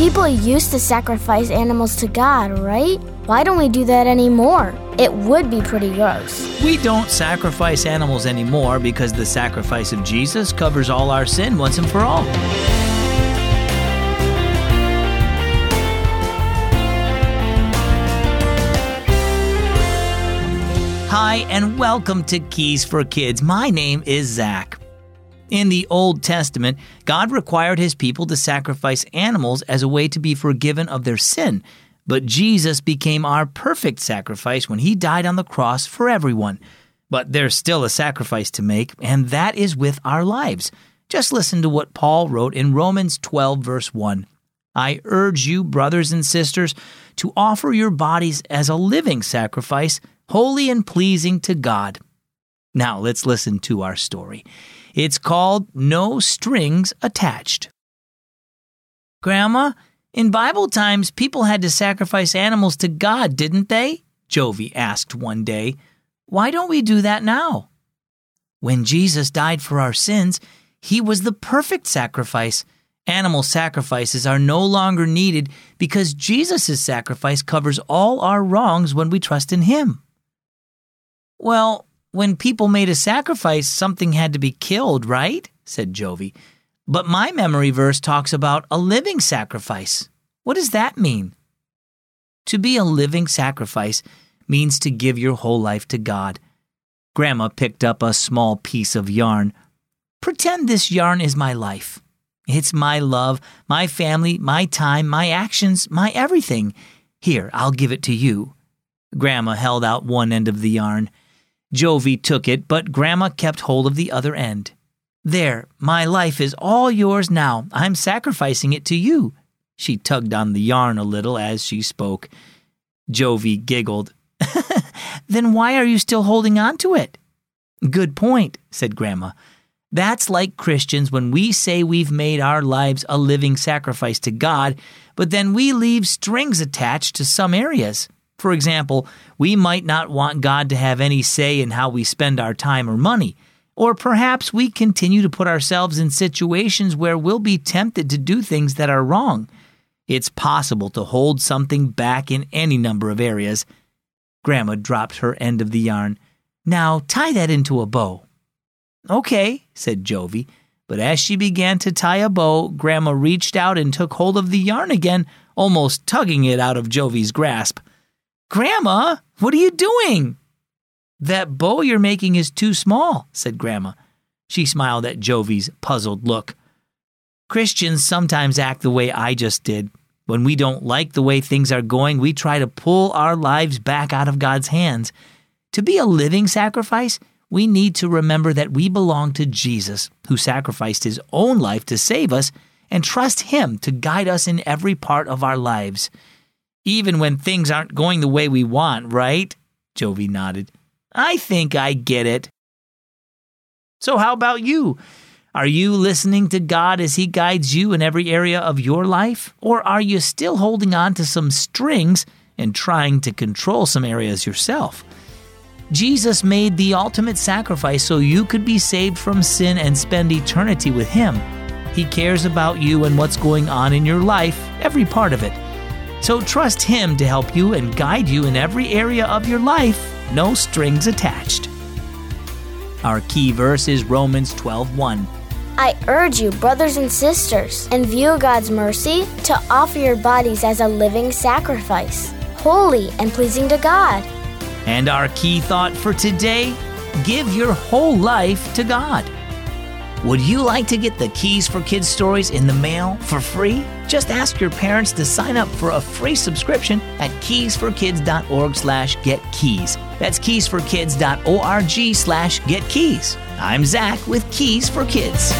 People used to sacrifice animals to God, right? Why don't we do that anymore? It would be pretty gross. We don't sacrifice animals anymore because the sacrifice of Jesus covers all our sin once and for all. Hi, and welcome to Keys for Kids. My name is Zach. In the Old Testament, God required his people to sacrifice animals as a way to be forgiven of their sin. But Jesus became our perfect sacrifice when he died on the cross for everyone. But there's still a sacrifice to make, and that is with our lives. Just listen to what Paul wrote in Romans 12, verse 1. I urge you, brothers and sisters, to offer your bodies as a living sacrifice, holy and pleasing to God. Now let's listen to our story. It's called No Strings Attached. Grandma, in Bible times, people had to sacrifice animals to God, didn't they? Jovie asked one day. Why don't we do that now? When Jesus died for our sins, he was the perfect sacrifice. Animal sacrifices are no longer needed because Jesus' sacrifice covers all our wrongs when we trust in him. Well, when people made a sacrifice, something had to be killed, right? said Jovie. But my memory verse talks about a living sacrifice. What does that mean? To be a living sacrifice means to give your whole life to God. Grandma picked up a small piece of yarn. Pretend this yarn is my life. It's my love, my family, my time, my actions, my everything. Here, I'll give it to you. Grandma held out one end of the yarn. Jovie took it, but Grandma kept hold of the other end. There, my life is all yours now. I'm sacrificing it to you. She tugged on the yarn a little as she spoke. Jovie giggled. then why are you still holding on to it? Good point, said Grandma. That's like Christians when we say we've made our lives a living sacrifice to God, but then we leave strings attached to some areas. For example, we might not want God to have any say in how we spend our time or money. Or perhaps we continue to put ourselves in situations where we'll be tempted to do things that are wrong. It's possible to hold something back in any number of areas. Grandma dropped her end of the yarn. Now tie that into a bow. Okay, said Jovie, but as she began to tie a bow, Grandma reached out and took hold of the yarn again, almost tugging it out of Jovie's grasp. Grandma, what are you doing? That bow you're making is too small, said Grandma. She smiled at Jovie's puzzled look. Christians sometimes act the way I just did. When we don't like the way things are going, we try to pull our lives back out of God's hands. To be a living sacrifice, we need to remember that we belong to Jesus, who sacrificed his own life to save us, and trust him to guide us in every part of our lives even when things aren't going the way we want, right? Jovie nodded. I think I get it. So, how about you? Are you listening to God as He guides you in every area of your life? Or are you still holding on to some strings and trying to control some areas yourself? Jesus made the ultimate sacrifice so you could be saved from sin and spend eternity with Him. He cares about you and what's going on in your life, every part of it. So trust Him to help you and guide you in every area of your life, no strings attached. Our key verse is Romans 12:1. I urge you, brothers and sisters, in view of God's mercy, to offer your bodies as a living sacrifice, holy and pleasing to God. And our key thought for today give your whole life to God. Would you like to get the Keys for Kids stories in the mail for free? Just ask your parents to sign up for a free subscription at keysforkids.org slash getkeys. That's keysforkids.org slash getkeys. I'm Zach with Keys for Kids.